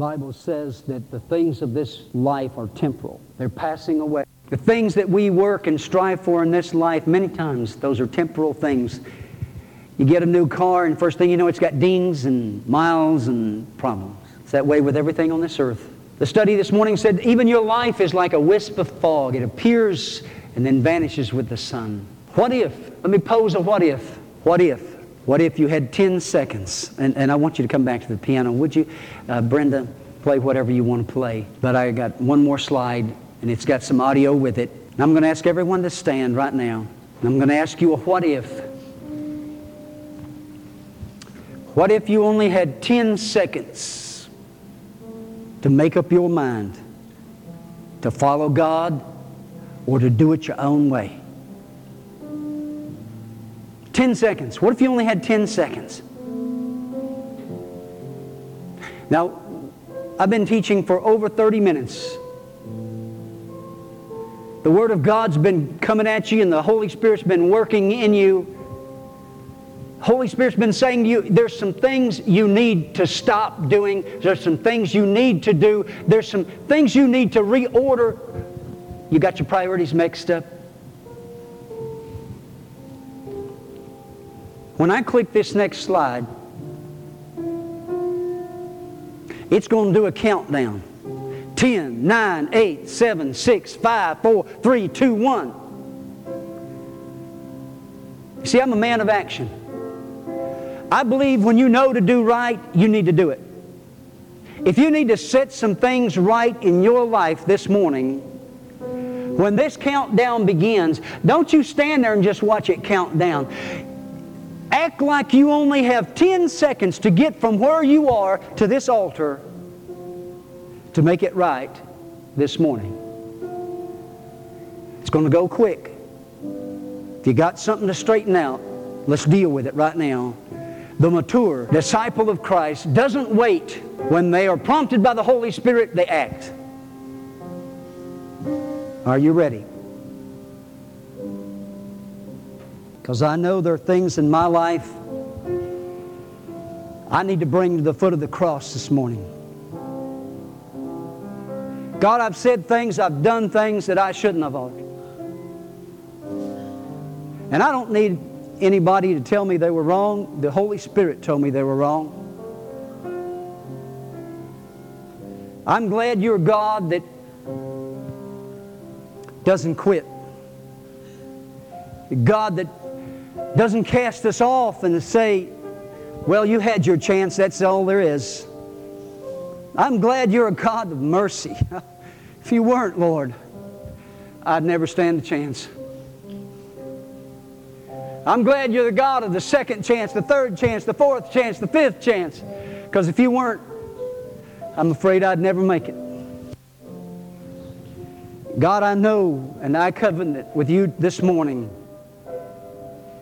Bible says that the things of this life are temporal. They're passing away. The things that we work and strive for in this life, many times, those are temporal things. You get a new car, and first thing you know, it's got dings and miles and problems. It's that way with everything on this earth. The study this morning said even your life is like a wisp of fog. It appears and then vanishes with the sun. What if? Let me pose a what if. What if? What if you had 10 seconds? And, and I want you to come back to the piano. Would you, uh, Brenda, play whatever you want to play? But I got one more slide, and it's got some audio with it. And I'm going to ask everyone to stand right now. And I'm going to ask you a what if. What if you only had 10 seconds? to make up your mind to follow God or to do it your own way. 10 seconds. What if you only had 10 seconds? Now, I've been teaching for over 30 minutes. The Word of God's been coming at you, and the Holy Spirit's been working in you Holy Spirit's been saying to you, there's some things you need to stop doing. There's some things you need to do. There's some things you need to reorder. You got your priorities mixed up. When I click this next slide, it's going to do a countdown. 10, 9, 8, 7, 6, 5, 4, 3, 2, 1. See, I'm a man of action. I believe when you know to do right, you need to do it. If you need to set some things right in your life this morning, when this countdown begins, don't you stand there and just watch it count down. Act like you only have 10 seconds to get from where you are to this altar to make it right this morning. It's going to go quick. If you got something to straighten out, let's deal with it right now the mature disciple of Christ doesn't wait. When they are prompted by the Holy Spirit, they act. Are you ready? Because I know there are things in my life I need to bring to the foot of the cross this morning. God, I've said things, I've done things that I shouldn't have. And I don't need anybody to tell me they were wrong. The Holy Spirit told me they were wrong. I'm glad you're God that doesn't quit. God that doesn't cast us off and say, well, you had your chance, that's all there is. I'm glad you're a God of mercy. if you weren't, Lord, I'd never stand a chance. I'm glad you're the God of the second chance, the third chance, the fourth chance, the fifth chance. Because if you weren't, I'm afraid I'd never make it. God, I know and I covenant with you this morning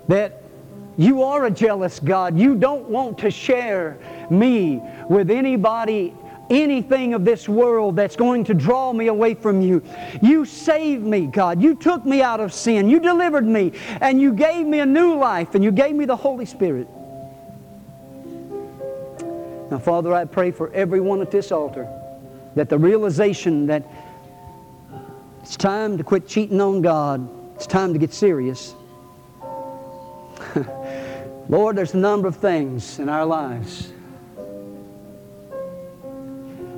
that you are a jealous God. You don't want to share me with anybody anything of this world that's going to draw me away from you. You saved me, God. You took me out of sin. You delivered me. And you gave me a new life. And you gave me the Holy Spirit. Now, Father, I pray for everyone at this altar that the realization that it's time to quit cheating on God, it's time to get serious. Lord, there's a number of things in our lives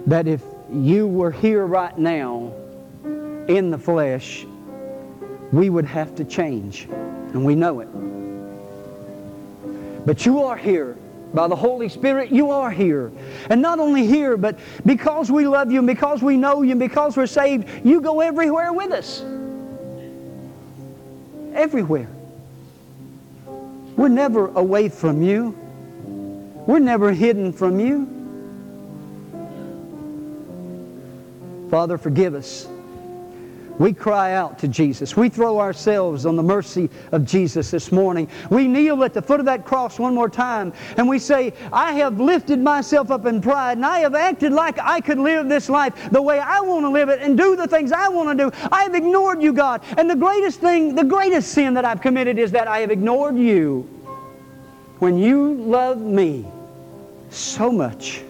that if you were here right now in the flesh, we would have to change. And we know it. But you are here. By the Holy Spirit, you are here. And not only here, but because we love you and because we know you and because we're saved, you go everywhere with us. Everywhere. We're never away from you. We're never hidden from you. Father, forgive us. We cry out to Jesus. We throw ourselves on the mercy of Jesus this morning. We kneel at the foot of that cross one more time and we say, I have lifted myself up in pride and I have acted like I could live this life the way I want to live it and do the things I want to do. I have ignored you, God. And the greatest thing, the greatest sin that I've committed is that I have ignored you when you love me so much